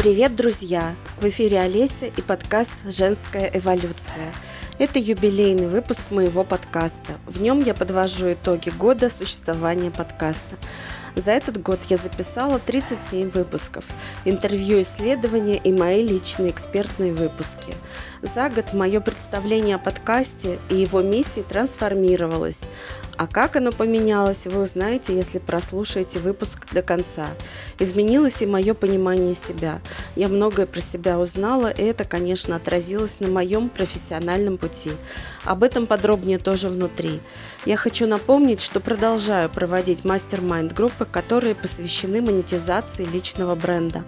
Привет, друзья! В эфире Олеся и подкаст «Женская эволюция». Это юбилейный выпуск моего подкаста. В нем я подвожу итоги года существования подкаста. За этот год я записала 37 выпусков, интервью, исследования и мои личные экспертные выпуски. За год мое представление о подкасте и его миссии трансформировалось. А как оно поменялось, вы узнаете, если прослушаете выпуск до конца. Изменилось и мое понимание себя. Я многое про себя узнала, и это, конечно, отразилось на моем профессиональном пути. Об этом подробнее тоже внутри. Я хочу напомнить, что продолжаю проводить мастер-майнд группы, которые посвящены монетизации личного бренда.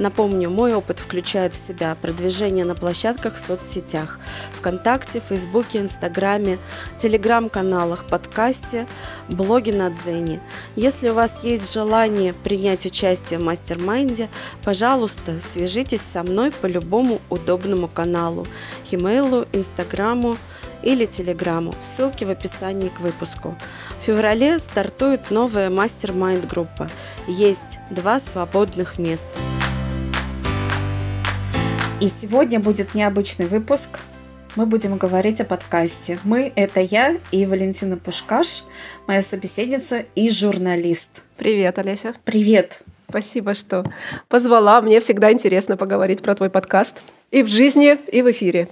Напомню, мой опыт включает в себя продвижение на площадках в соцсетях, ВКонтакте, Фейсбуке, Инстаграме, Телеграм-каналах, подкасте, блоге на Дзене. Если у вас есть желание принять участие в mastermind е, пожалуйста, свяжитесь со мной по любому удобному каналу, e-mail, инстаграму, или Телеграму. Ссылки в описании к выпуску. В феврале стартует новая mastermind группа. Есть два свободных места. И сегодня будет необычный выпуск. Мы будем говорить о подкасте. Мы – это я и Валентина Пушкаш, моя собеседница и журналист. Привет, Олеся. Привет. Спасибо, что позвала. Мне всегда интересно поговорить про твой подкаст. И в жизни, и в эфире.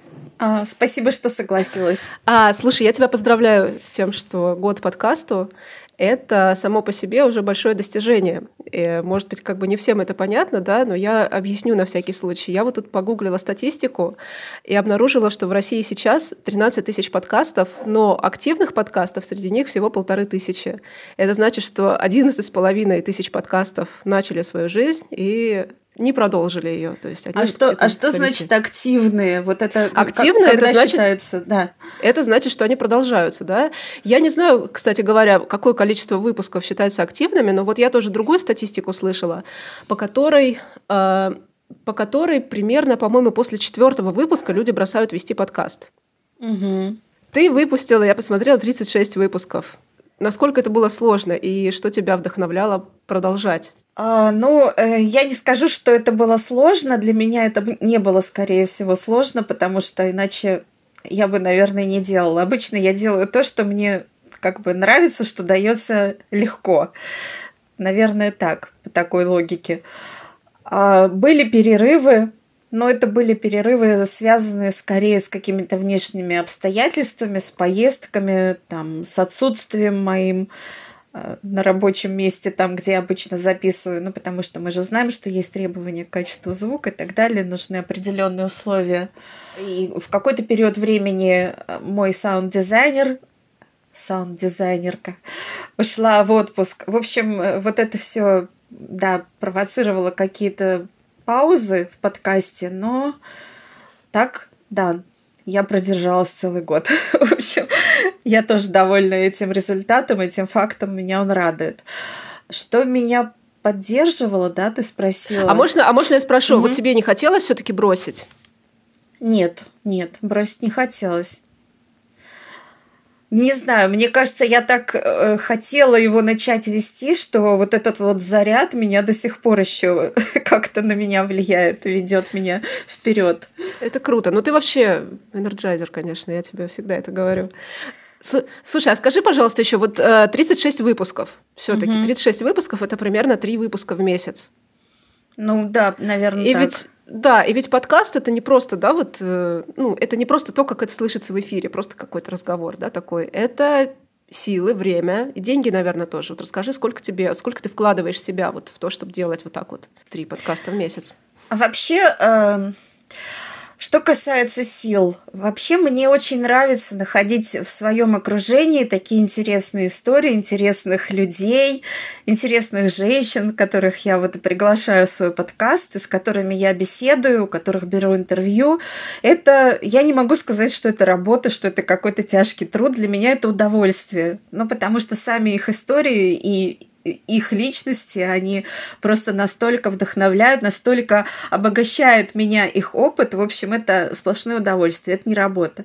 А, спасибо, что согласилась. А, слушай, я тебя поздравляю с тем, что год подкасту это само по себе уже большое достижение. И, может быть, как бы не всем это понятно, да, но я объясню на всякий случай. Я вот тут погуглила статистику и обнаружила, что в России сейчас 13 тысяч подкастов, но активных подкастов среди них всего полторы тысячи. Это значит, что 11 с половиной тысяч подкастов начали свою жизнь, и не продолжили ее. То есть а что, а что значит активные? Вот это активные как, это значит, считается, да. Это значит, что они продолжаются, да. Я не знаю, кстати говоря, какое количество выпусков считается активными, но вот я тоже другую статистику слышала, по которой э, по которой примерно, по-моему, после четвертого выпуска люди бросают вести подкаст. Угу. Ты выпустила, я посмотрела, 36 выпусков. Насколько это было сложно и что тебя вдохновляло продолжать? А, ну, э, я не скажу, что это было сложно. Для меня это не было, скорее всего, сложно, потому что иначе я бы, наверное, не делала. Обычно я делаю то, что мне как бы нравится, что дается легко. Наверное, так, по такой логике. А, были перерывы, но это были перерывы, связанные скорее с какими-то внешними обстоятельствами, с поездками, там, с отсутствием моим Э, на рабочем месте, там, где я обычно записываю, ну, потому что мы же знаем, что есть требования к качеству звука и так далее, нужны определенные условия. И в какой-то период времени э, мой саунд-дизайнер, саунд-дизайнерка, ушла в отпуск. В общем, э, вот это все, да, провоцировало какие-то паузы в подкасте, но так, да, я продержалась целый год. В общем, я тоже довольна этим результатом, этим фактом, меня он радует. Что меня поддерживало, да, ты спросила. А можно, а можно я спрошу, mm-hmm. вот тебе не хотелось все-таки бросить? Нет, нет, бросить не хотелось. Не знаю, мне кажется, я так э, хотела его начать вести, что вот этот вот заряд меня до сих пор еще как-то на меня влияет, ведет меня вперед. Это круто. Ну ты вообще энерджайзер, конечно, я тебе всегда это говорю. Слушай, а скажи, пожалуйста, еще вот 36 э, выпусков. Все-таки угу. 36 выпусков это примерно 3 выпуска в месяц. Ну да, наверное. И так. ведь да, и ведь подкаст это не просто, да, вот, э, ну, это не просто то, как это слышится в эфире, просто какой-то разговор, да, такой. Это силы, время и деньги, наверное, тоже. Вот расскажи, сколько тебе, сколько ты вкладываешь себя вот в то, чтобы делать вот так вот три подкаста в месяц? Вообще, э, что касается сил, вообще мне очень нравится находить в своем окружении такие интересные истории, интересных людей, интересных женщин, которых я вот приглашаю в свой подкаст, с которыми я беседую, у которых беру интервью. Это, я не могу сказать, что это работа, что это какой-то тяжкий труд. Для меня это удовольствие. Ну, потому что сами их истории и их личности, они просто настолько вдохновляют, настолько обогащает меня их опыт. В общем, это сплошное удовольствие, это не работа.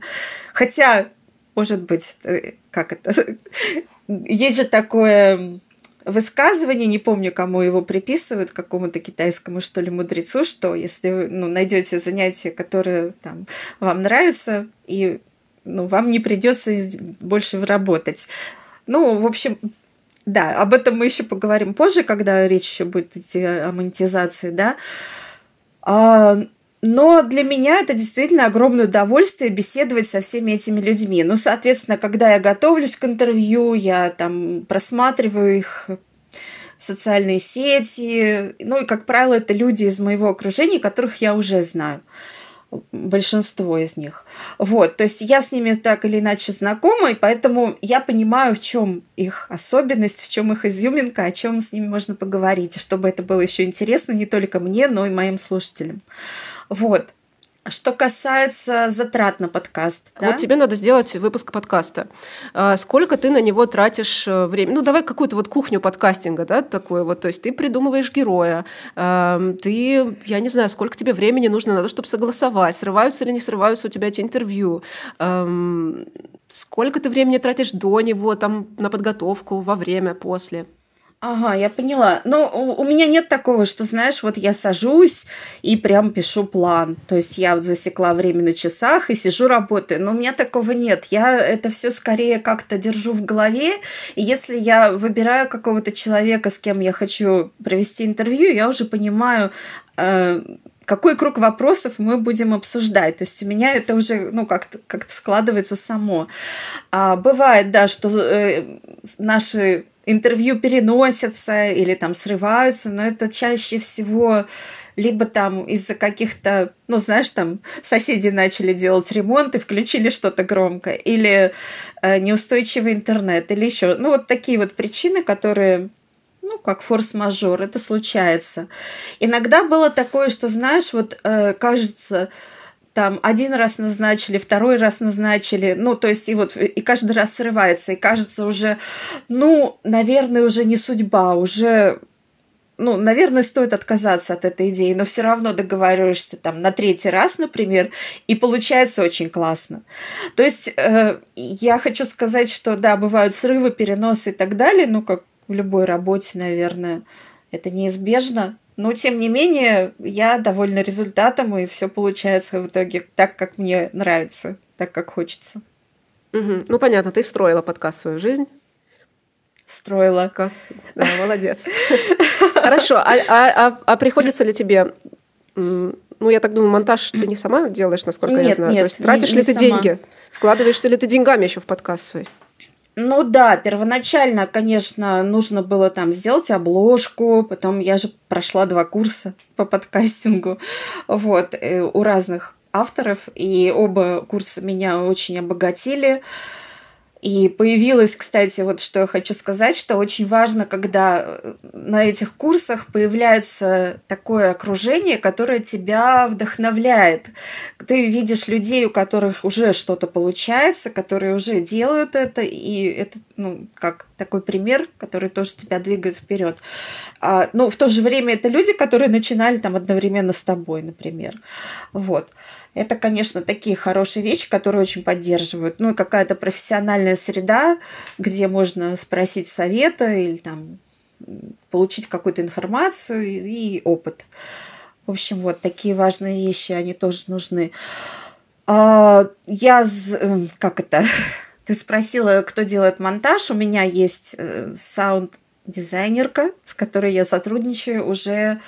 Хотя, может быть, э, как это, есть же такое высказывание, не помню, кому его приписывают, какому-то китайскому, что ли, мудрецу, что если вы ну, найдете занятие, которое там, вам нравится, и ну, вам не придется больше работать. Ну, в общем, да, об этом мы еще поговорим позже, когда речь еще будет идти о монетизации, да. А, но для меня это действительно огромное удовольствие беседовать со всеми этими людьми. Ну, соответственно, когда я готовлюсь к интервью, я там просматриваю их социальные сети. Ну и, как правило, это люди из моего окружения, которых я уже знаю большинство из них. Вот, то есть я с ними так или иначе знакома, и поэтому я понимаю, в чем их особенность, в чем их изюминка, о чем с ними можно поговорить, чтобы это было еще интересно не только мне, но и моим слушателям. Вот. Что касается затрат на подкаст. Вот да? тебе надо сделать выпуск подкаста. А сколько ты на него тратишь э, времени? Ну, давай какую-то вот кухню подкастинга, да, такую вот. То есть ты придумываешь героя, ты, я не знаю, сколько тебе времени нужно на то, чтобы согласовать, срываются или не срываются у тебя эти интервью, сколько ты времени тратишь до него, там, на подготовку, во время, после. Ага, я поняла. Но у, меня нет такого, что, знаешь, вот я сажусь и прям пишу план. То есть я вот засекла время на часах и сижу работаю. Но у меня такого нет. Я это все скорее как-то держу в голове. И если я выбираю какого-то человека, с кем я хочу провести интервью, я уже понимаю, э, какой круг вопросов мы будем обсуждать. То есть у меня это уже ну, как-то как складывается само. А, бывает, да, что э, наши интервью переносятся или там срываются, но это чаще всего либо там из-за каких-то, ну, знаешь, там соседи начали делать ремонт и включили что-то громко, или э, неустойчивый интернет, или еще. Ну, вот такие вот причины, которые ну, как форс-мажор, это случается. Иногда было такое, что, знаешь, вот э, кажется, там один раз назначили, второй раз назначили, ну, то есть и вот и каждый раз срывается, и кажется уже, ну, наверное, уже не судьба, уже ну, наверное, стоит отказаться от этой идеи, но все равно договариваешься там на третий раз, например, и получается очень классно. То есть э, я хочу сказать, что да, бывают срывы, переносы и так далее, ну, как в любой работе, наверное, это неизбежно, но, тем не менее, я довольна результатом, и все получается в итоге так, как мне нравится, так, как хочется. Угу. Ну, понятно, ты встроила подкаст в свою жизнь. Встроила. Как? Да, молодец. Хорошо. А, а, а, а приходится ли тебе ну, я так думаю, монтаж ты не сама делаешь, насколько нет, я знаю. Нет, То есть тратишь не, ли не ты сама. деньги? Вкладываешься ли ты деньгами еще в подкаст свой? Ну да, первоначально, конечно, нужно было там сделать обложку, потом я же прошла два курса по подкастингу, вот, э, у разных авторов, и оба курса меня очень обогатили. И появилось, кстати, вот что я хочу сказать, что очень важно, когда э, на этих курсах появляется такое окружение, которое тебя вдохновляет. Ты видишь людей, у которых уже что-то получается, которые уже делают это, и это, ну, как такой пример, который тоже тебя двигает вперед. А, ну, в то же время это люди, которые начинали там одновременно с тобой, например. Вот. Это, конечно, такие хорошие вещи, которые очень поддерживают. Ну и какая-то профессиональная среда, где можно спросить совета или там получить какую-то информацию и, опыт. В общем, вот такие важные вещи, они тоже нужны. А, я, эм, как это, ты спросила, кто делает монтаж. У меня есть э, саунд-дизайнерка, с которой я сотрудничаю уже,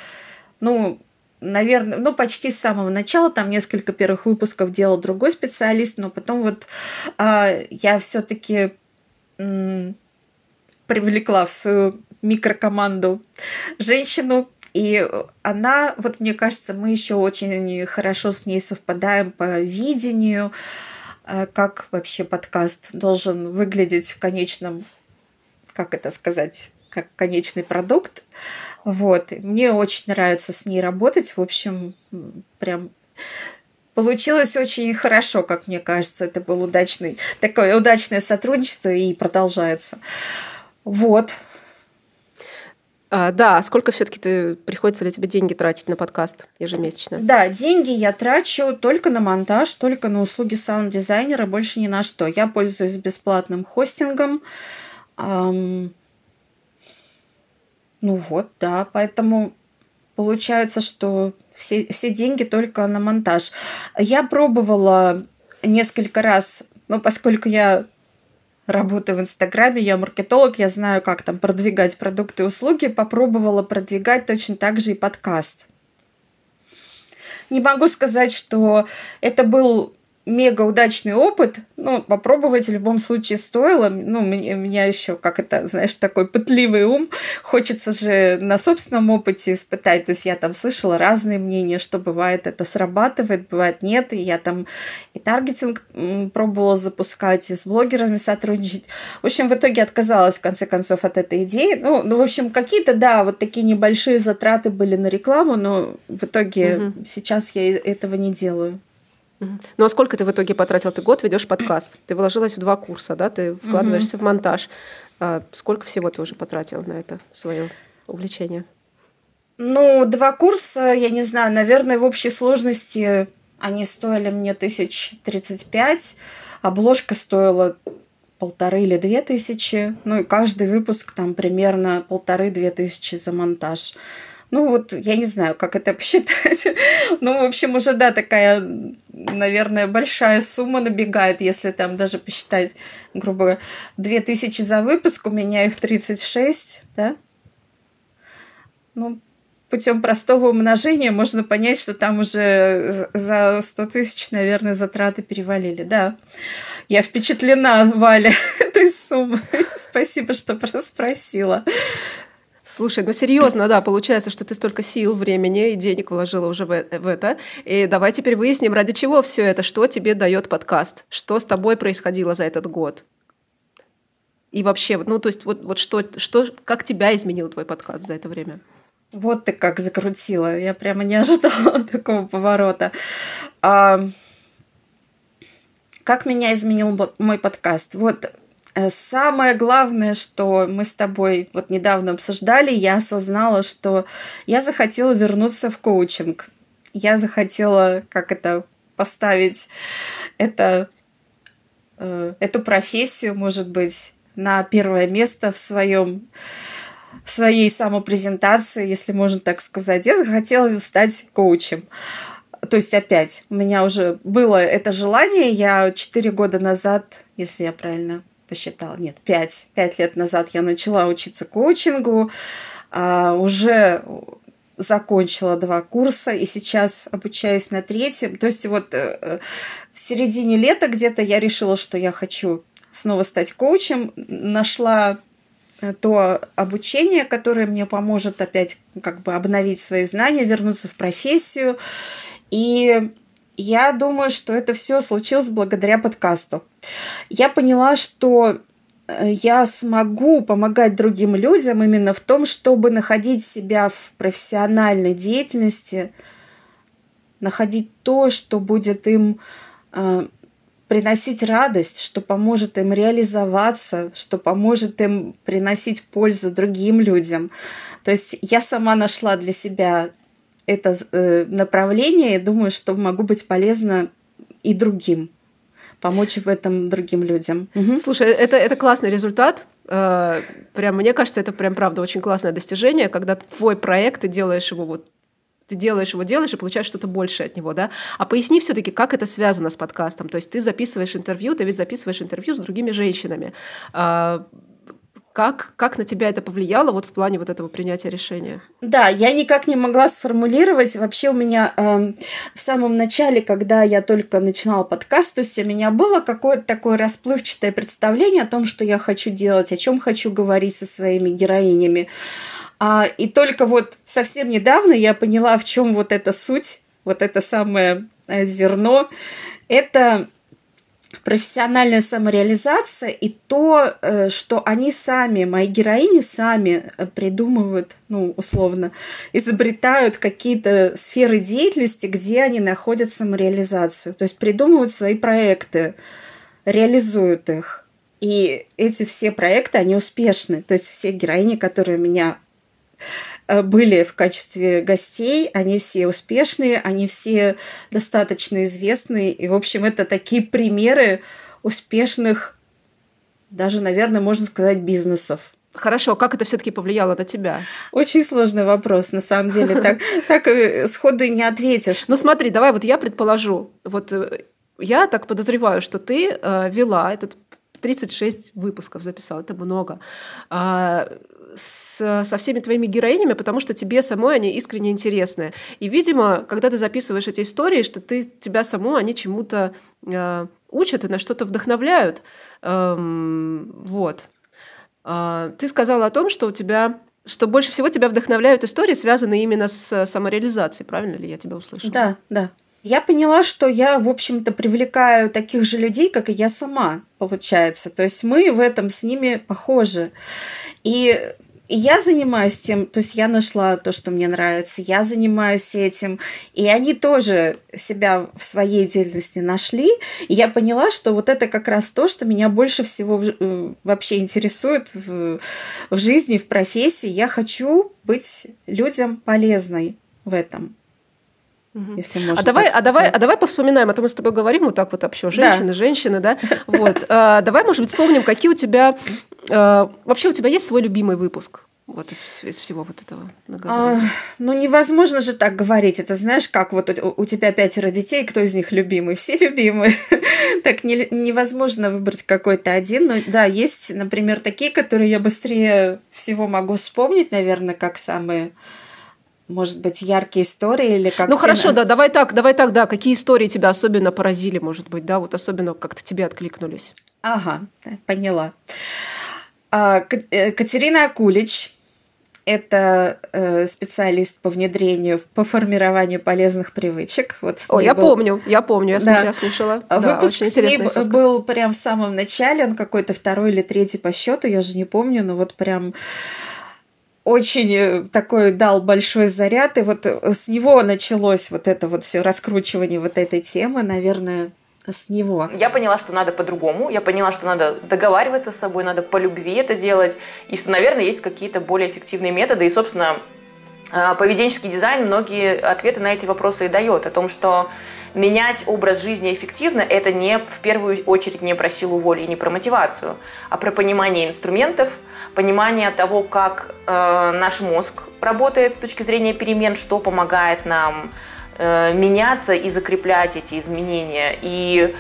ну, наверное, ну, почти с самого начала, там несколько первых выпусков делал другой специалист, но потом вот э, я все-таки э, привлекла в свою микрокоманду женщину, и она, вот мне кажется, мы еще очень хорошо с ней совпадаем по видению, э, как вообще подкаст должен выглядеть в конечном, как это сказать, как конечный продукт. Вот. Мне очень нравится с ней работать. В общем, прям Получилось очень хорошо, как мне кажется. Это был удачный, такое удачное сотрудничество и продолжается. Вот. А, да, сколько все-таки ты приходится ли тебе деньги тратить на подкаст ежемесячно? Да, деньги я трачу только на монтаж, только на услуги саунд-дизайнера, больше ни на что. Я пользуюсь бесплатным хостингом. Эм, Ну вот, да, поэтому получается, что все, все деньги только на монтаж. Я пробовала несколько раз, ну, поскольку я работаю в Инстаграме, я маркетолог, я знаю, как там продвигать продукты и услуги, попробовала продвигать точно так же и подкаст. Не могу сказать, что это был мега удачный опыт. Ну, попробовать в любом случае стоило. Ну, у меня еще, как это, знаешь, такой пытливый ум. Хочется же на собственном опыте испытать. То есть я там слышала разные мнения, что бывает это срабатывает, бывает нет. И я там и таргетинг пробовала запускать, и с блогерами сотрудничать. В общем, в итоге отказалась, в конце концов, от этой идеи. Ну, ну в общем, какие-то, да, вот такие небольшие затраты были на рекламу, но в итоге угу. сейчас я этого не делаю. Ну а сколько ты в итоге потратил? Ты год ведешь подкаст, ты вложилась в два курса, да, ты вкладываешься угу. в монтаж. А сколько всего ты уже потратил на это свое увлечение? Ну, два курса, я не знаю, наверное, в общей сложности они стоили мне тысяч тридцать пять, обложка стоила полторы или две тысячи, ну и каждый выпуск там примерно полторы-две тысячи за монтаж. Ну вот, я не знаю, как это посчитать. ну, в общем, уже, да, такая, наверное, большая сумма набегает, если там даже посчитать, грубо говоря, 2000 за выпуск, у меня их 36, да? Ну, путем простого умножения можно понять, что там уже за 100 тысяч, наверное, затраты перевалили, да. Я впечатлена, Валя, этой суммой. Спасибо, что спросила. Слушай, ну серьезно, да, получается, что ты столько сил, времени и денег вложила уже в, в это. И давай теперь выясним, ради чего все это, что тебе дает подкаст, что с тобой происходило за этот год. И вообще, ну то есть вот, вот что, что, как тебя изменил твой подкаст за это время? Вот ты как закрутила. Я прямо не ожидала такого поворота. А, как меня изменил мой подкаст? Вот Э, самое главное, что мы с тобой вот недавно обсуждали, я осознала, что я захотела вернуться в коучинг. Я захотела, как это, поставить это, э, эту профессию, может быть, на первое место в своем в своей самопрезентации, если можно так сказать. Я захотела стать коучем. То есть опять у меня уже было это желание. Я четыре года назад, если я правильно посчитала, нет, пять, пять лет назад я начала учиться коучингу, а, уже закончила два курса и сейчас обучаюсь на третьем. То есть вот э, э, в середине лета где-то я решила, что я хочу снова стать коучем, нашла э, то обучение, которое мне поможет опять как бы обновить свои знания, вернуться в профессию. И я думаю, что это все случилось благодаря подкасту. Я поняла, что э, я смогу помогать другим людям именно в том, чтобы находить себя в профессиональной деятельности, находить то, что будет им э, приносить радость, что поможет им реализоваться, что поможет им приносить пользу другим людям. То есть я сама нашла для себя это э, направление, я думаю, что могу быть полезна и другим помочь в этом другим людям. Угу. Слушай, это, это классный результат. Э, прям, мне кажется, это прям, правда, очень классное достижение, когда твой проект, ты делаешь его вот ты делаешь его, делаешь и получаешь что-то большее от него, да? А поясни все-таки, как это связано с подкастом. То есть ты записываешь интервью, ты ведь записываешь интервью с другими женщинами. Как, как на тебя это повлияло вот в плане вот этого принятия решения? Да, я никак не могла сформулировать. Вообще у меня э, в самом начале, когда я только начинала подкаст, то есть у меня было какое-то такое расплывчатое представление о том, что я хочу делать, о чем хочу говорить со своими героинями. А, и только вот совсем недавно я поняла, в чем вот эта суть, вот это самое э, зерно. Это профессиональная самореализация и то, э, что они сами, мои героини сами э, придумывают, ну, условно, изобретают какие-то сферы деятельности, где они находят самореализацию. То есть придумывают свои проекты, реализуют их. И эти все проекты, они успешны. То есть все героини, которые меня были в качестве гостей. Они все успешные, они все достаточно известные. И, в общем, это такие примеры успешных, даже, наверное, можно сказать, бизнесов. Хорошо, как это все-таки повлияло на тебя? Очень сложный вопрос, на самом деле. Так, так сходу не ответишь. Ну смотри, давай вот я предположу. Вот э, я так подозреваю, что ты э, вела этот 36 выпусков записал, это много. А, с, со всеми твоими героинями, потому что тебе самой они искренне интересны. И, видимо, когда ты записываешь эти истории, что ты тебя саму они чему-то э, учат и на что-то вдохновляют. Эм, вот. Э, ты сказала о том, что у тебя что больше всего тебя вдохновляют истории, связанные именно с самореализацией. Правильно ли я тебя услышала? Да, да. Я поняла, что я, в общем-то, привлекаю таких же людей, как и я сама, получается. То есть мы в этом с ними похожи. И я занимаюсь тем, то есть я нашла то, что мне нравится, я занимаюсь этим, и они тоже себя в своей деятельности нашли, и я поняла, что вот это как раз то, что меня больше всего э, вообще интересует в, в жизни, в профессии. Я хочу быть людям полезной в этом. Если можно а давай, а давай, а давай повспоминаем, а то мы с тобой говорим вот так вот вообще, женщины, да. женщины, да. Вот, а, давай, может быть, вспомним, какие у тебя а, вообще у тебя есть свой любимый выпуск? Вот из, из всего вот этого а, Ну, невозможно же так говорить. Это знаешь, как вот у, у тебя пятеро детей, кто из них любимый? Все любимые. так не, невозможно выбрать какой-то один. Но да, есть, например, такие, которые я быстрее всего могу вспомнить, наверное, как самые может быть, яркие истории или как Ну хорошо, да, давай так, давай так, да, какие истории тебя особенно поразили, может быть, да, вот особенно как-то тебе откликнулись. Ага, поняла. А, э, Катерина Акулич – это э, специалист по внедрению, по формированию полезных привычек. Вот О, я был... помню, я помню, я, да. я слушала. Выпуск да, с ней был прям в самом начале, он какой-то второй или третий по счету, я же не помню, но вот прям очень э, такой дал большой заряд, и вот э, с него началось вот это вот все раскручивание вот этой темы, наверное, с него. Я поняла, что надо по-другому, я поняла, что надо договариваться с собой, надо по любви это делать, и что, наверное, есть какие-то более эффективные методы, и, собственно, поведенческий дизайн многие ответы на эти вопросы и дает, о том, что менять образ жизни эффективно – это не в первую очередь не про силу воли и не про мотивацию, а про понимание инструментов, понимание того, как э, наш мозг работает с точки зрения перемен, что помогает нам э, меняться и закреплять эти изменения. И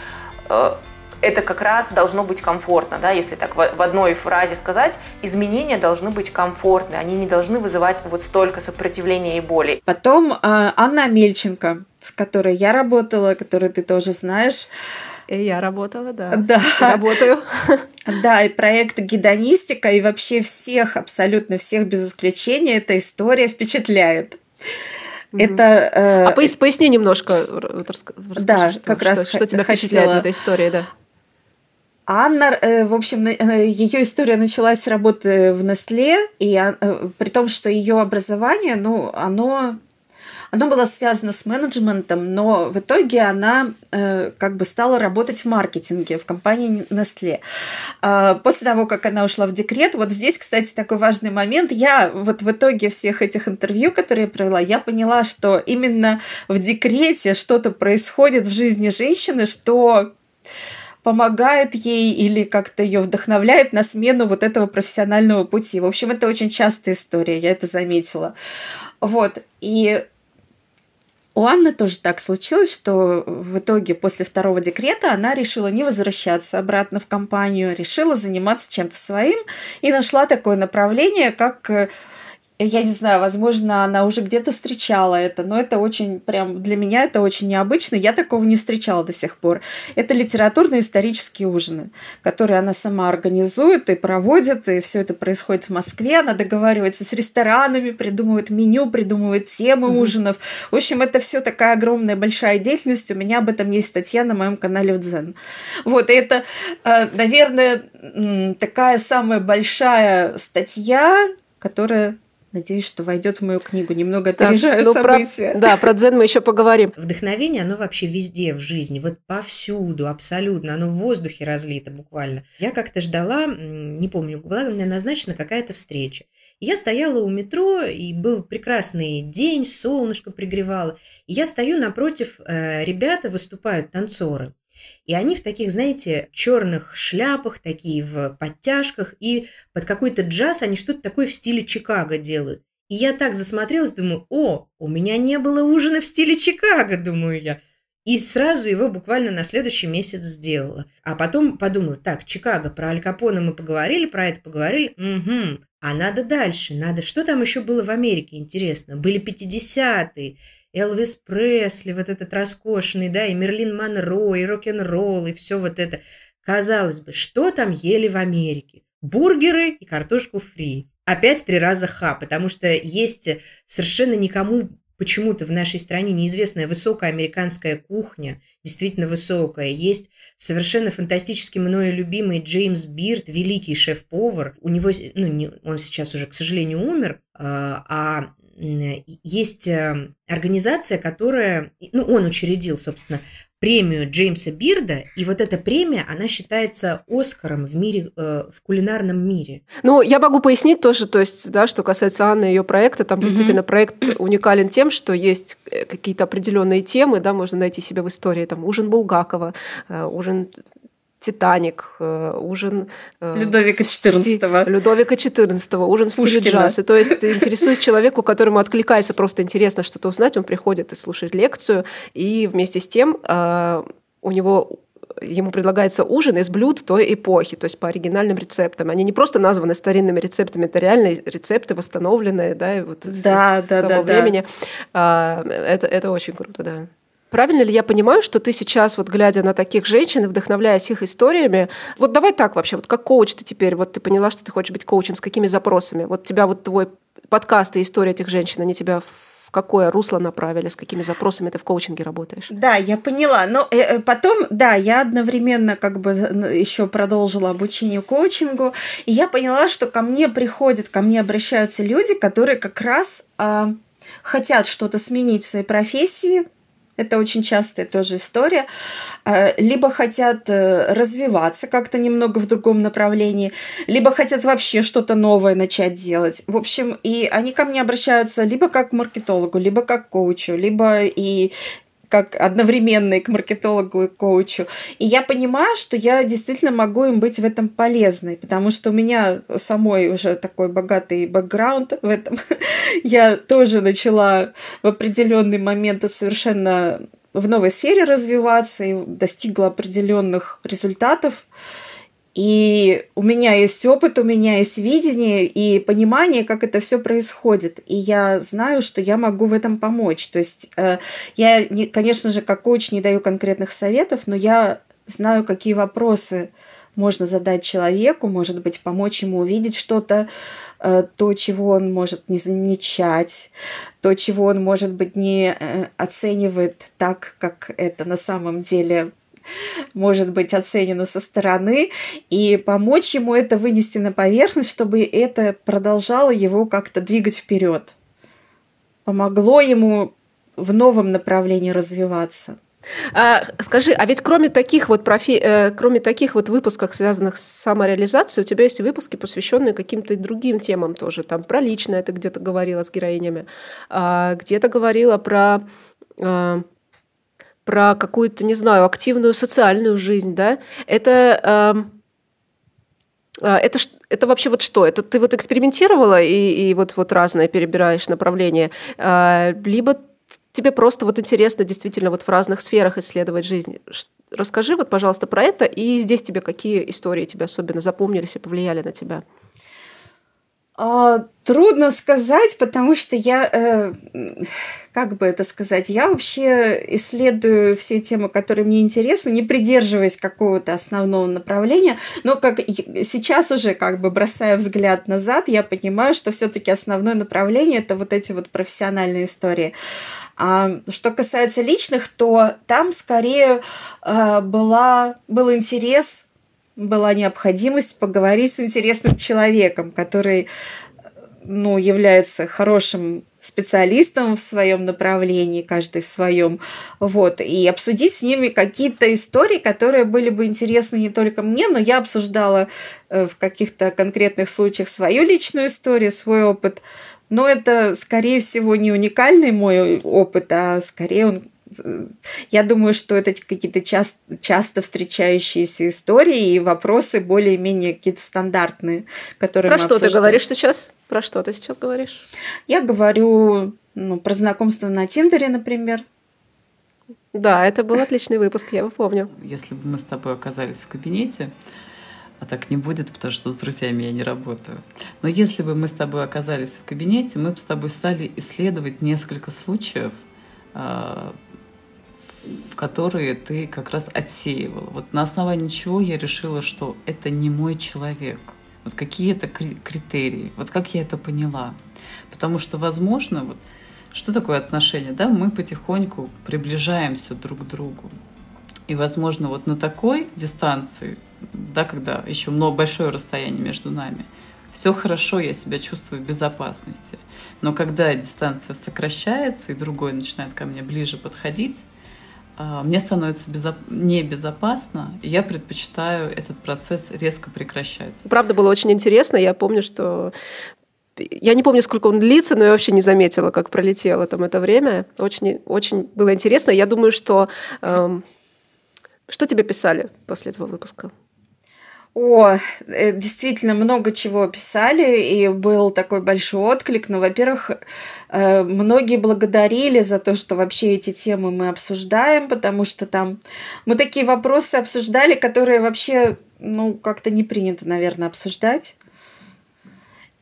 э, это как раз должно быть комфортно, да, если так в одной фразе сказать, изменения должны быть комфортны, они не должны вызывать вот столько сопротивления и боли. Потом э, Анна Мельченко, с которой я работала, которую ты тоже знаешь, и я работала, да. Да. Работаю. Да, и проект гидонистика, и вообще всех, абсолютно всех без исключения, эта история впечатляет. Это, э... А поясни немножко, расскажи, да, что, как что, раз что тебя хотела... впечатляет в этой истории, да. Анна, э, в общем, э, ее история началась с работы в Nestle, и э, при том, что ее образование, ну, оно оно было связано с менеджментом, но в итоге она как бы стала работать в маркетинге в компании Nestle. Э, после того, как она ушла в декрет, вот здесь, кстати, такой важный момент. Я вот в итоге всех этих интервью, которые я провела, я поняла, что именно в декрете что-то происходит в жизни женщины, что помогает ей или как-то ее вдохновляет на смену вот этого профессионального пути. В общем, это очень частая история, я это заметила. Вот. И у Анны тоже так случилось, что в итоге после второго декрета она решила не возвращаться обратно в компанию, решила заниматься чем-то своим и нашла такое направление, как я не знаю, возможно, она уже где-то встречала это, но это очень, прям для меня это очень необычно. Я такого не встречала до сих пор. Это литературно-исторические ужины, которые она сама организует и проводит, и все это происходит в Москве. Она договаривается с ресторанами, придумывает меню, придумывает темы mm-hmm. ужинов. В общем, это все такая огромная большая деятельность. У меня об этом есть статья на моем канале в Дзен. Вот, и это, э, наверное, такая самая большая статья, которая Надеюсь, что войдет в мою книгу. Немного опережаю ну, события. Про, да, про дзен мы еще поговорим. Вдохновение, оно вообще везде в жизни, вот повсюду, абсолютно. Оно в воздухе разлито буквально. Я как-то ждала, не помню, была у меня назначена какая-то встреча. я стояла у метро, и был прекрасный день, солнышко пригревало. И я стою напротив, э, ребята выступают, танцоры. И они в таких, знаете, черных шляпах, такие в подтяжках, и под какой-то джаз они что-то такое в стиле Чикаго делают. И я так засмотрелась, думаю, о, у меня не было ужина в стиле Чикаго, думаю я. И сразу его буквально на следующий месяц сделала. А потом подумала, так, Чикаго, про Аль Капоне мы поговорили, про это поговорили. Угу. А надо дальше, надо... Что там еще было в Америке, интересно? Были 50-е, Элвис Пресли, вот этот роскошный, да, и Мерлин Монро, и рок-н-ролл, и все вот это. Казалось бы, что там ели в Америке? Бургеры и картошку фри опять три раза ха, потому что есть совершенно никому почему-то в нашей стране неизвестная высокая американская кухня, действительно высокая. Есть совершенно фантастически мною любимый Джеймс Бирд, великий шеф-повар. У него, ну, не, он сейчас уже, к сожалению, умер, а, а есть э, организация, которая, ну, он учредил, собственно, премию Джеймса Бирда, и вот эта премия, она считается Оскаром в мире, э, в кулинарном мире. Ну, я могу пояснить тоже, то есть, да, что касается Анны и ее проекта, там mm-hmm. действительно проект уникален тем, что есть э, какие-то определенные темы, да, можно найти себе в истории, там, ужин Булгакова, э, ужин Титаник, э, ужин... Э, Людовика XIV. Людовика XIV, ужин в стиле джаз. И то есть интересуясь человеку, которому откликается просто интересно что-то узнать, он приходит и слушает лекцию, и вместе с тем э, у него ему предлагается ужин из блюд той эпохи, то есть по оригинальным рецептам. Они не просто названы старинными рецептами, это реальные рецепты, восстановленные, да, вот да, с, да, с того да, времени. Да. Это, это очень круто, да. Правильно ли я понимаю, что ты сейчас, вот глядя на таких женщин и вдохновляясь их историями, вот давай так вообще, вот как коуч ты теперь, вот ты поняла, что ты хочешь быть коучем, с какими запросами? Вот тебя вот твой подкаст и история этих женщин, они тебя в какое русло направили, с какими запросами ты в коучинге работаешь? Да, я поняла. Но э, э потом, да, я одновременно как бы еще продолжила обучение коучингу, и я поняла, что ко мне приходят, ко мне обращаются люди, которые как раз э, хотят что-то сменить в своей профессии, это очень частая тоже история. Э, либо хотят э, развиваться как-то немного в другом направлении, либо хотят вообще что-то новое начать делать. В общем, и они ко мне обращаются либо как к маркетологу, либо как к коучу, либо и как одновременно и к маркетологу, и к коучу. И я понимаю, что я действительно могу им быть в этом полезной, потому что у меня самой уже такой богатый бэкграунд в этом. я тоже начала в определенный момент совершенно в новой сфере развиваться и достигла определенных результатов. И у меня есть опыт, у меня есть видение и понимание, как это все происходит. И я знаю, что я могу в этом помочь. То есть э, я, не, конечно же, как коуч не даю конкретных советов, но я знаю, какие вопросы можно задать человеку, может быть, помочь ему увидеть что-то, э, то, чего он может не замечать, то, чего он, может быть, не э, оценивает так, как это на самом деле может быть оценено со стороны, и помочь ему это вынести на поверхность, чтобы это продолжало его как-то двигать вперед. Помогло ему в новом направлении развиваться. А, скажи, а ведь кроме таких вот профи... э, кроме таких вот выпусков, связанных с самореализацией, у тебя есть выпуски, посвященные каким-то другим темам тоже. Там про личное ты где-то говорила с героинями, а, где-то говорила про а, про какую-то, не знаю, активную социальную жизнь, да, это... Э, это, это вообще вот что? Это ты вот экспериментировала и, и вот, вот разное перебираешь направления? Э, либо тебе просто вот интересно действительно вот в разных сферах исследовать жизнь? Расскажи вот, пожалуйста, про это, и здесь тебе какие истории тебе особенно запомнились и повлияли на тебя? А, трудно сказать, потому что я, э, как бы это сказать, я вообще исследую все темы, которые мне интересны, не придерживаясь какого-то основного направления. Но как сейчас уже, как бы бросая взгляд назад, я понимаю, что все-таки основное направление это вот эти вот профессиональные истории. А что касается личных, то там скорее э, была, был интерес была необходимость поговорить с интересным человеком, который ну, является хорошим специалистом в своем направлении, каждый в своем, вот, и обсудить с ними какие-то истории, которые были бы интересны не только мне, но я обсуждала э, в каких-то конкретных случаях свою личную историю, свой опыт, но это, скорее всего, не уникальный мой опыт, а скорее он я думаю, что это какие-то часто, часто встречающиеся истории и вопросы более-менее какие-то стандартные, которые Про мы что обсуждаем. ты говоришь сейчас? Про что ты сейчас говоришь? Я говорю ну, про знакомство на Тиндере, например. Да, это был отличный выпуск, я его помню. Если бы мы с тобой оказались в кабинете, а так не будет, потому что с друзьями я не работаю. Но если бы мы с тобой оказались в кабинете, мы бы с тобой стали исследовать несколько случаев, а, в которые ты как раз отсеивала. Вот на основании чего я решила, что это не мой человек. Вот какие это критерии, вот как я это поняла. Потому что, возможно, вот что такое отношения? Да, мы потихоньку приближаемся друг к другу. И, возможно, вот на такой дистанции, да, когда еще много большое расстояние между нами, все хорошо, я себя чувствую в безопасности. Но когда дистанция сокращается, и другой начинает ко мне ближе подходить, мне становится безоп... небезопасно, и я предпочитаю этот процесс резко прекращать. Правда, было очень интересно. Я помню, что я не помню, сколько он длится, но я вообще не заметила, как пролетело там это время. Очень, очень было интересно. Я думаю, что... Эм, что тебе писали после этого выпуска? О, э, действительно много чего писали, и был такой большой отклик. Но, ну, во-первых, э, многие благодарили за то, что вообще эти темы мы обсуждаем, потому что там мы такие вопросы обсуждали, которые вообще, ну, как-то не принято, наверное, обсуждать.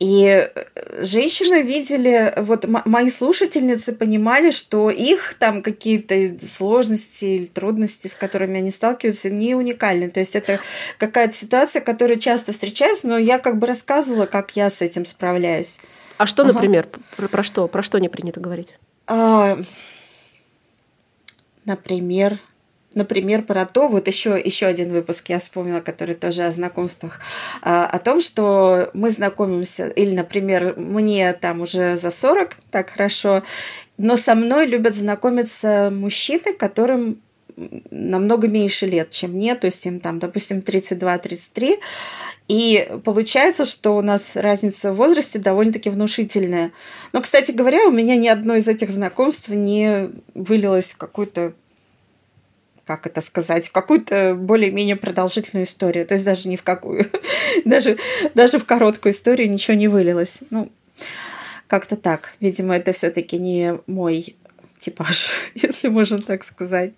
И э, женщины видели, вот мои слушательницы понимали, что их там какие-то сложности или трудности, с которыми они сталкиваются, не уникальны. То есть это какая-то ситуация, которая часто встречается, но я как бы рассказывала, как я с этим справляюсь. А что, ага. например, про, про что? Про что не принято говорить? А, например, например, про то, вот еще, еще один выпуск я вспомнила, который тоже о знакомствах, а, о том, что мы знакомимся, или, например, мне там уже за 40, так хорошо, но со мной любят знакомиться мужчины, которым намного меньше лет, чем мне, то есть им там, допустим, 32-33, и получается, что у нас разница в возрасте довольно-таки внушительная. Но, кстати говоря, у меня ни одно из этих знакомств не вылилось в какую-то как это сказать, в какую-то более-менее продолжительную историю. То есть даже не в какую. даже, даже в короткую историю ничего не вылилось. Ну, как-то так. Видимо, это все-таки не мой типаж, если можно так сказать.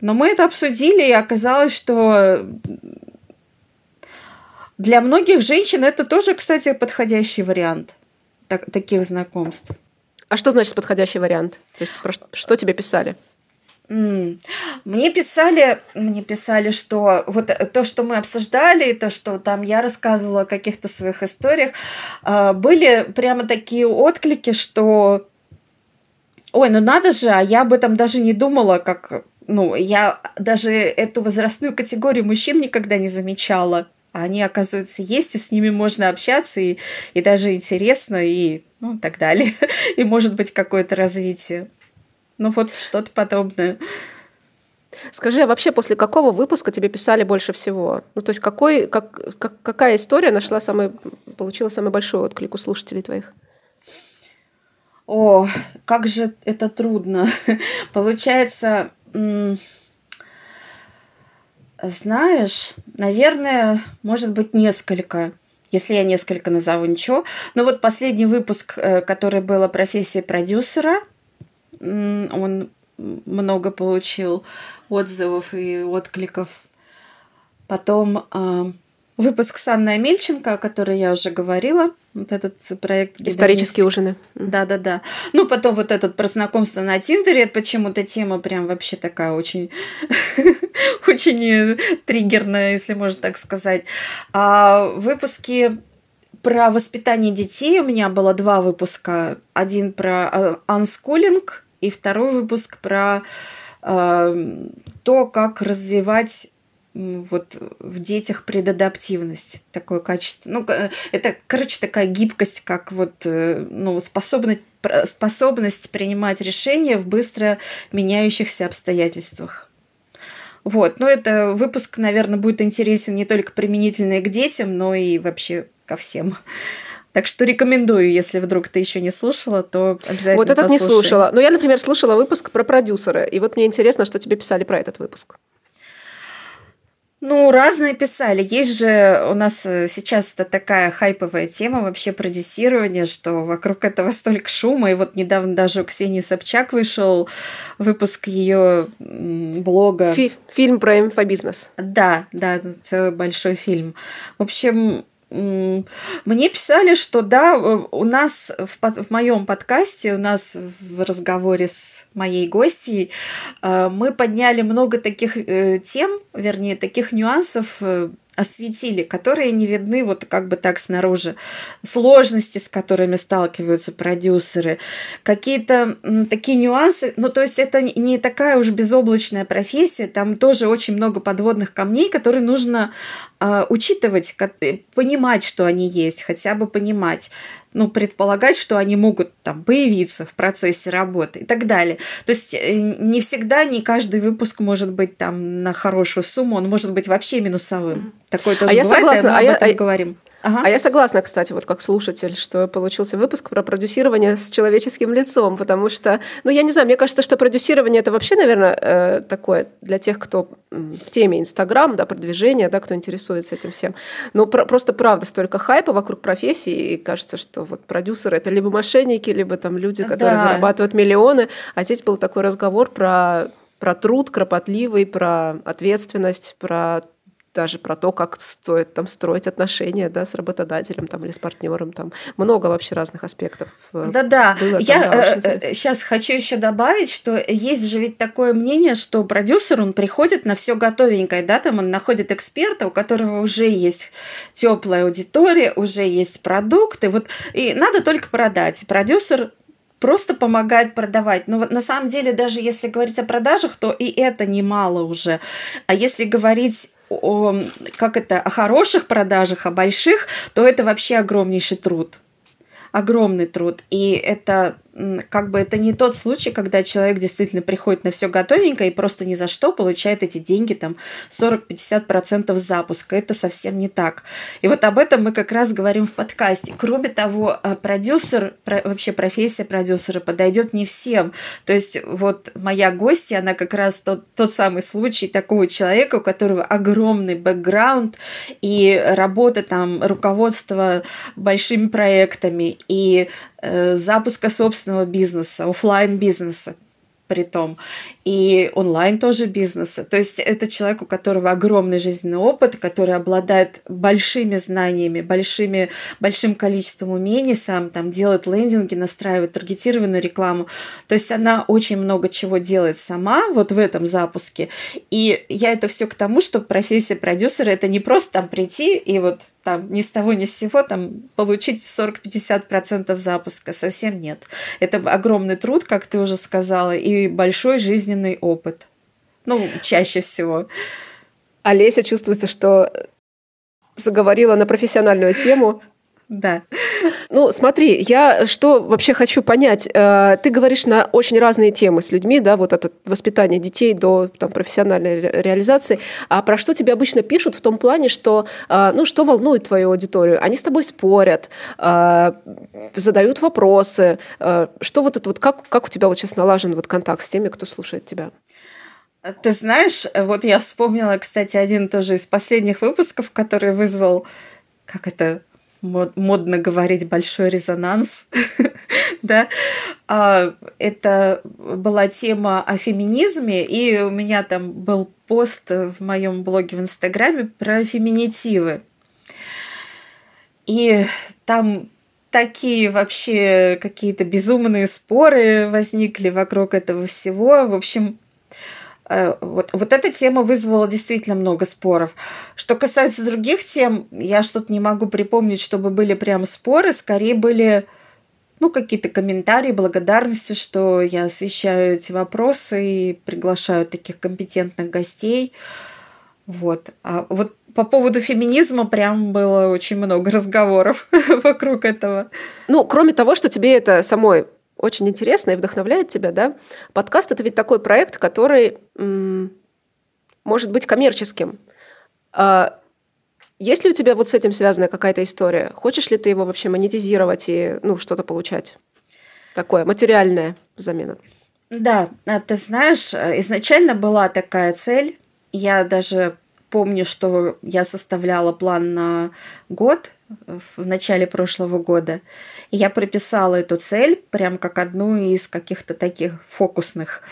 Но мы это обсудили, и оказалось, что для многих женщин это тоже, кстати, подходящий вариант так, таких знакомств. А что значит подходящий вариант? То есть про что тебе писали? Мне писали, мне писали, что вот то, что мы обсуждали, то, что там я рассказывала о каких-то своих историях, а, были прямо такие отклики, что ой, ну надо же, а я об этом даже не думала, как, ну, я даже эту возрастную категорию мужчин никогда не замечала. Они, оказывается, есть, и с ними можно общаться, и, и даже интересно, и ну, так далее. И может быть какое-то развитие. Ну вот что-то подобное. Скажи, а вообще после какого выпуска тебе писали больше всего? Ну, то есть какой, как, как, какая история нашла самый, получила самый большой отклик у слушателей твоих? О, как же это трудно. Получается, знаешь, наверное, может быть, несколько если я несколько назову, ничего. Но вот последний выпуск, э, который был о профессии продюсера, он много получил отзывов и откликов. Потом э, выпуск с Анной Амельченко, о которой я уже говорила. Вот этот проект Исторические ужины. Да-да-да. Ну, потом вот этот про знакомство на Тиндере. Это почему-то тема прям вообще такая очень, очень триггерная, если можно так сказать. А выпуски про воспитание детей у меня было два выпуска. Один про анскулинг, и второй выпуск про э, то, как развивать вот в детях предадаптивность, такое качество. Ну, это, короче, такая гибкость, как вот, э, ну, способность, способность принимать решения в быстро меняющихся обстоятельствах. Вот, но это выпуск, наверное, будет интересен не только применительно к детям, но и вообще ко всем. Так что рекомендую, если вдруг ты еще не слушала, то обязательно Вот этот послушай. не слушала. Но я, например, слушала выпуск про продюсера. И вот мне интересно, что тебе писали про этот выпуск. Ну, разные писали. Есть же у нас э, сейчас это такая хайповая тема вообще продюсирования, что вокруг этого столько шума. И вот недавно даже у Ксении Собчак вышел выпуск ее блога. Фи фильм про инфобизнес. Да, да, целый большой фильм. В общем, мне писали, что да, у нас в, в моем подкасте, у нас в разговоре с моей гостьей, э, мы подняли много таких э, тем, вернее, таких нюансов, э, осветили, которые не видны вот как бы так снаружи. Сложности, с которыми сталкиваются продюсеры, какие-то такие нюансы. Ну, то есть это не такая уж безоблачная профессия, там тоже очень много подводных камней, которые нужно э, учитывать, понимать, что они есть, хотя бы понимать ну, предполагать, что они могут там появиться в процессе работы и так далее. То есть э, не всегда, не каждый выпуск может быть там на хорошую сумму, он может быть вообще минусовым. Такое тоже а бывает, я согласна, и мы а об я, этом а, говорим. Ага. А я согласна, кстати, вот как слушатель, что получился выпуск про продюсирование с человеческим лицом, потому что, ну, я не знаю, мне кажется, что продюсирование это вообще, наверное, э, такое для тех, кто в теме Инстаграм, да, продвижение, да, кто интересуется этим всем. Но про- просто правда столько хайпа вокруг профессии, и кажется, что вот продюсеры это либо мошенники, либо там люди, которые да. зарабатывают миллионы. А здесь был такой разговор про про труд кропотливый, про ответственность, про даже про то, как стоит там строить отношения да, с работодателем там, или с партнером. Там много вообще разных аспектов. Э, Да-да. Я э, сейчас хочу еще добавить, что есть же ведь такое мнение, что продюсер, он приходит на все готовенькое, да, там он находит эксперта, у которого уже есть теплая аудитория, уже есть продукты, вот, и надо только продать. Продюсер просто помогает продавать. Но вот на самом деле, даже если говорить о продажах, то и это немало уже. А если говорить о, как это, о хороших продажах, о больших, то это вообще огромнейший труд. Огромный труд. И это как бы это не тот случай, когда человек действительно приходит на все готовенько и просто ни за что получает эти деньги, там 40-50% запуска. Это совсем не так. И вот об этом мы как раз говорим в подкасте. Кроме того, э, продюсер, вообще профессия продюсера подойдет не всем. То есть вот моя гостья, она как раз тот, тот самый случай такого человека, у которого огромный бэкграунд и работа там, руководство большими проектами и запуска собственного собственного бизнеса, офлайн бизнеса при том, и онлайн тоже бизнеса. То есть это человек, у которого огромный жизненный опыт, который обладает большими знаниями, большими, большим количеством умений, сам там делает лендинги, настраивает таргетированную рекламу. То есть она очень много чего делает сама вот в этом запуске. И я это все к тому, что профессия продюсера это не просто там прийти и вот там ни с того ни с сего там получить 40-50% запуска. Совсем нет. Это огромный труд, как ты уже сказала, и большой жизненный опыт. Ну, чаще всего. Олеся чувствуется, что заговорила на профессиональную тему. Да. Ну, смотри, я что вообще хочу понять. Э, ты говоришь на очень разные темы с людьми, да, вот от воспитания детей до там, профессиональной реализации. А про что тебе обычно пишут в том плане, что, э, ну, что волнует твою аудиторию? Они с тобой спорят, э, задают вопросы. Что вот это вот, как, как у тебя вот сейчас налажен вот контакт с теми, кто слушает тебя? Ты знаешь, вот я вспомнила, кстати, один тоже из последних выпусков, который вызвал, как это, модно говорить большой резонанс, да, а, это была тема о феминизме, и у меня там был пост в моем блоге в Инстаграме про феминитивы. И там такие вообще какие-то безумные споры возникли вокруг этого всего. В общем, вот, вот эта тема вызвала действительно много споров. Что касается других тем, я что-то не могу припомнить, чтобы были прям споры, скорее были ну, какие-то комментарии, благодарности, что я освещаю эти вопросы и приглашаю таких компетентных гостей. Вот. А вот по поводу феминизма прям было очень много разговоров вокруг этого. Ну, кроме того, что тебе это самой очень интересно и вдохновляет тебя, да? Подкаст — это ведь такой проект, который м- может быть коммерческим. А Есть ли у тебя вот с этим связана какая-то история? Хочешь ли ты его вообще монетизировать и ну, что-то получать? Такое, материальная замена. Да, а ты знаешь, изначально была такая цель. Я даже помню, что я составляла план на год в начале прошлого года. И я прописала эту цель прям как одну из каких-то таких фокусных.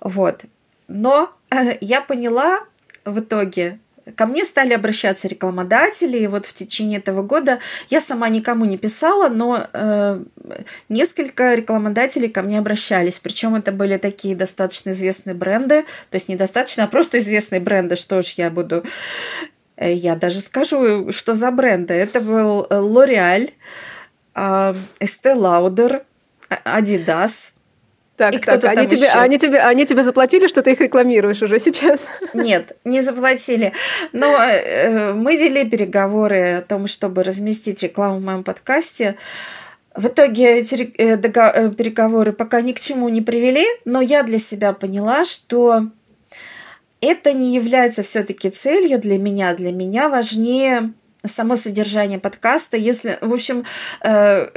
Вот. Но э, я поняла в итоге, ко мне стали обращаться рекламодатели, и вот в течение этого года я сама никому не писала, но э, несколько рекламодателей ко мне обращались, причем это были такие достаточно известные бренды, то есть недостаточно, а просто известные бренды, что ж я буду Э, я даже скажу, что за бренды. Это был э, L'Oreal, а, Estee Lauder, Adidas. Так, и так, они тебе, они, тебе, они тебе заплатили, что ты их рекламируешь уже сейчас? Нет, не заплатили. Но э, мы вели переговоры о том, чтобы разместить рекламу в моем подкасте. В итоге эти э, переговоры пока ни к чему не привели, но я для себя поняла, что это не является все-таки целью для меня. Для меня важнее само содержание подкаста. Если, в общем, э,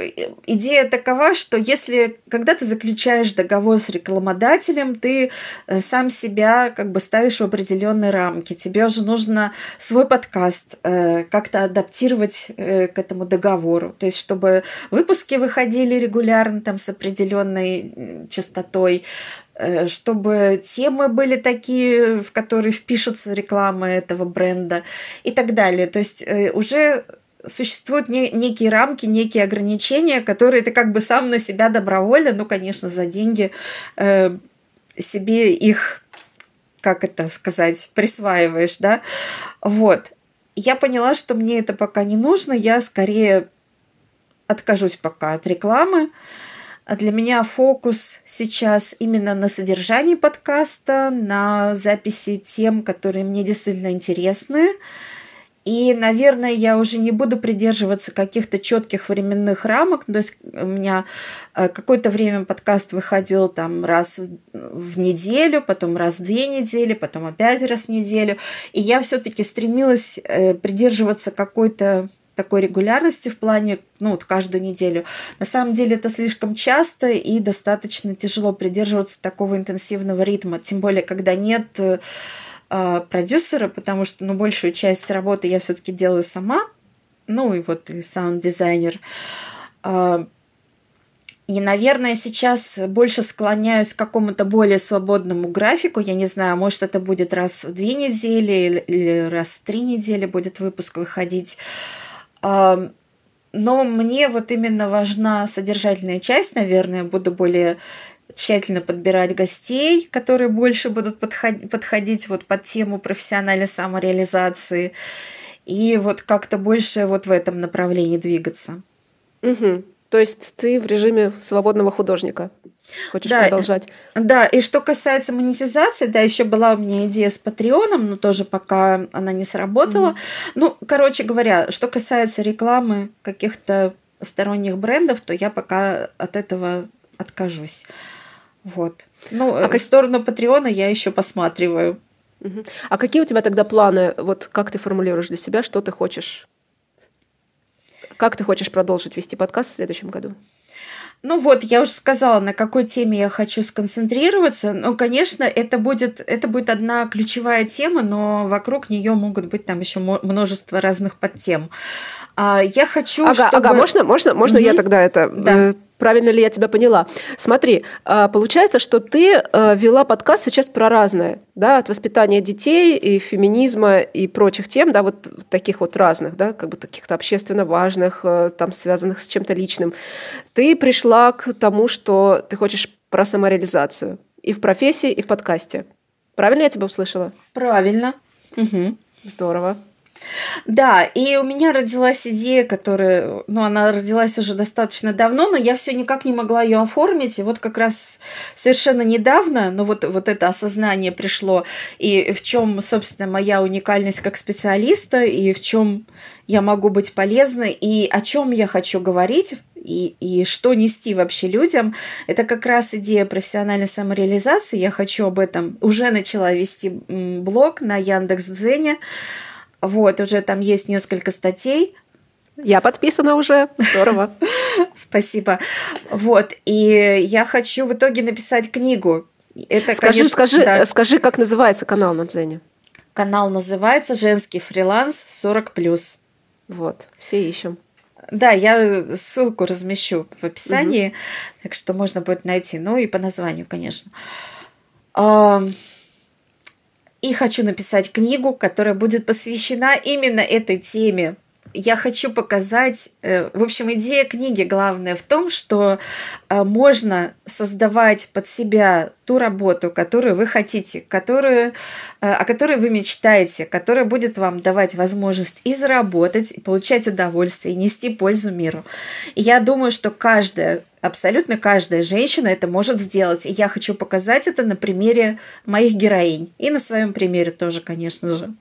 идея такова, что если, когда ты заключаешь договор с рекламодателем, ты э, сам себя как бы ставишь в определенные рамки. Тебе уже нужно свой подкаст э, как-то адаптировать э, к этому договору. То есть, чтобы выпуски выходили регулярно, там, с определенной частотой, чтобы темы были такие, в которые впишутся реклама этого бренда и так далее. То есть э, уже существуют не, некие рамки, некие ограничения, которые ты как бы сам на себя добровольно, ну, конечно, за деньги э, себе их, как это сказать, присваиваешь, да. Вот. Я поняла, что мне это пока не нужно, я скорее откажусь пока от рекламы. А для меня фокус сейчас именно на содержании подкаста, на записи тем, которые мне действительно интересны. И, наверное, я уже не буду придерживаться каких-то четких временных рамок. То есть у меня э, какое-то время подкаст выходил там раз в неделю, потом раз в две недели, потом опять раз в неделю. И я все-таки стремилась э, придерживаться какой-то такой регулярности в плане, ну, вот каждую неделю. На самом деле это слишком часто и достаточно тяжело придерживаться такого интенсивного ритма, тем более, когда нет э, продюсера, потому что, ну, большую часть работы я все-таки делаю сама, ну, и вот и саунд-дизайнер. Э, и, наверное, сейчас больше склоняюсь к какому-то более свободному графику. Я не знаю, может, это будет раз в две недели или раз в три недели будет выпуск выходить. Но мне вот именно важна содержательная часть, наверное, буду более тщательно подбирать гостей, которые больше будут подходить, подходить вот под тему профессиональной самореализации, и вот как-то больше вот в этом направлении двигаться. Угу. То есть ты в режиме свободного художника хочешь да, продолжать? Да, и что касается монетизации, да, еще была у меня идея с Патреоном, но тоже пока она не сработала. mm Ну, короче говоря, что касается рекламы каких-то сторонних брендов, то я пока от этого откажусь. Вот. Ну, а в как... сторону Патреона я еще посматриваю. А какие у тебя тогда планы? Вот как ты формулируешь для себя, что ты хочешь как ты хочешь продолжить вести подкаст в следующем году? Ну вот, я уже сказала, на какой теме я хочу сконцентрироваться. Ну, конечно, это будет, это будет одна ключевая тема, но вокруг нее могут быть там еще множество разных подтем. А, я хочу, ага, чтобы... Ага, можно, можно, можно угу. я тогда это... Да. Правильно ли я тебя поняла? Смотри, а, получается, что ты э, вела подкаст сейчас про разное, да, от воспитания детей и феминизма и прочих тем, да, вот таких вот разных, да, как бы таких-то общественно важных, э, там, связанных с чем-то личным. Ты пришла к тому, что ты хочешь про самореализацию и в профессии, и в подкасте. Правильно я тебя услышала? Правильно. Угу. Здорово. Да, и у меня родилась идея, которая, ну, она родилась уже достаточно давно, но я все никак не могла ее оформить. И вот как раз совершенно недавно, ну, вот, вот это осознание пришло, и в чем, собственно, моя уникальность как специалиста, и в чем я могу быть полезной, и о чем я хочу говорить, и, и что нести вообще людям. Это как раз идея профессиональной самореализации. Я хочу об этом уже начала вести блог на Яндекс.Дзене. Вот, уже там есть несколько статей. Я подписана уже. Здорово. Спасибо. Вот, и я хочу в итоге написать книгу. Это, скажи, конечно, скажи, да. скажи, как называется канал на Дзене? Канал называется «Женский фриланс 40+.» Вот, все ищем. Да, я ссылку размещу в описании, угу. так что можно будет найти. Ну и по названию, конечно. И хочу написать книгу, которая будет посвящена именно этой теме я хочу показать, э, в общем, идея книги главная в том, что э, можно создавать под себя ту работу, которую вы хотите, которую, э, о которой вы мечтаете, которая будет вам давать возможность и заработать, и получать удовольствие, и нести пользу миру. И я думаю, что каждая абсолютно каждая женщина это может сделать. И я хочу показать это на примере моих героинь. И на своем примере тоже, конечно же.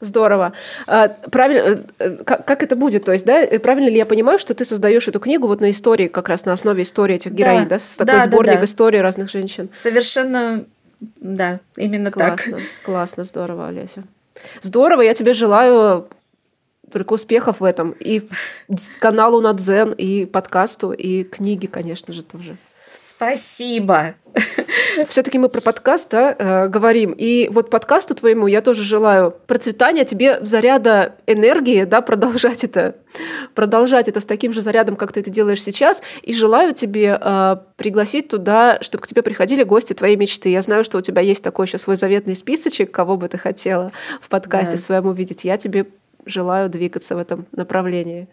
Здорово. А, правильно, э, как, как это будет? То есть, да, э, правильно ли я понимаю, что ты создаешь эту книгу вот на истории, как раз на основе истории этих героинь, да, да с такой да, сборник да, да. историй разных женщин? Совершенно, да, именно классно, так. Классно, здорово, Олеся. Здорово, я тебе желаю только успехов в этом. И каналу на Дзен, и подкасту, и книги, конечно же, тоже. Спасибо. Все-таки мы про подкаст да, э, говорим. И вот подкасту твоему я тоже желаю процветания, тебе заряда энергии, да, продолжать это, продолжать это с таким же зарядом, как ты это делаешь сейчас. И желаю тебе э, пригласить туда, чтобы к тебе приходили гости твоей мечты. Я знаю, что у тебя есть такой еще свой заветный списочек, кого бы ты хотела в подкасте да. своем увидеть. Я тебе желаю двигаться в этом направлении.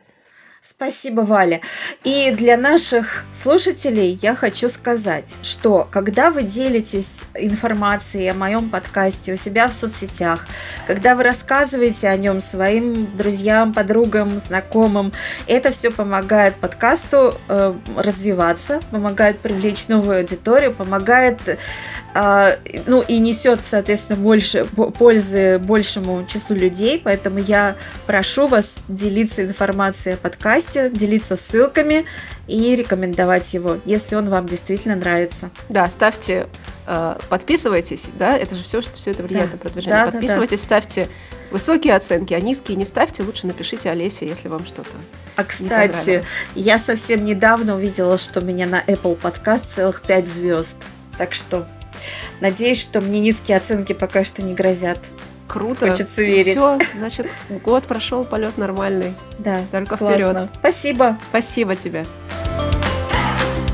Спасибо, Валя. И для наших слушателей я хочу сказать, что когда вы делитесь информацией о моем подкасте у себя в соцсетях, когда вы рассказываете о нем своим друзьям, подругам, знакомым, это все помогает подкасту э, развиваться, помогает привлечь новую аудиторию, помогает, э, ну и несет, соответственно, больше пользы большему числу людей. Поэтому я прошу вас делиться информацией о подкасте подкасте, делиться ссылками и рекомендовать его, если он вам действительно нравится. Да, ставьте, э, подписывайтесь, да, это же все, что все это влияет да. на продвижение. Да, подписывайтесь, да, да. ставьте высокие оценки, а низкие не ставьте, лучше напишите Олесе, если вам что-то. А кстати, я совсем недавно увидела, что у меня на Apple Podcast целых 5 звезд. Так что надеюсь, что мне низкие оценки пока что не грозят. Круто. Хочется верить. Все, значит, год прошел, полет нормальный. Да. Только вперед. Спасибо. Спасибо тебе.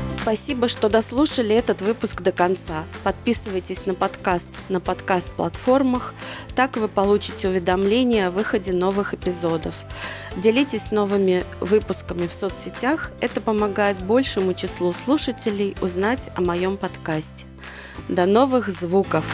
Спасибо, что дослушали этот выпуск до конца. Подписывайтесь на подкаст на подкаст-платформах, так вы получите уведомления о выходе новых эпизодов. Делитесь новыми выпусками в соцсетях, это помогает большему числу слушателей узнать о моем подкасте. До новых звуков!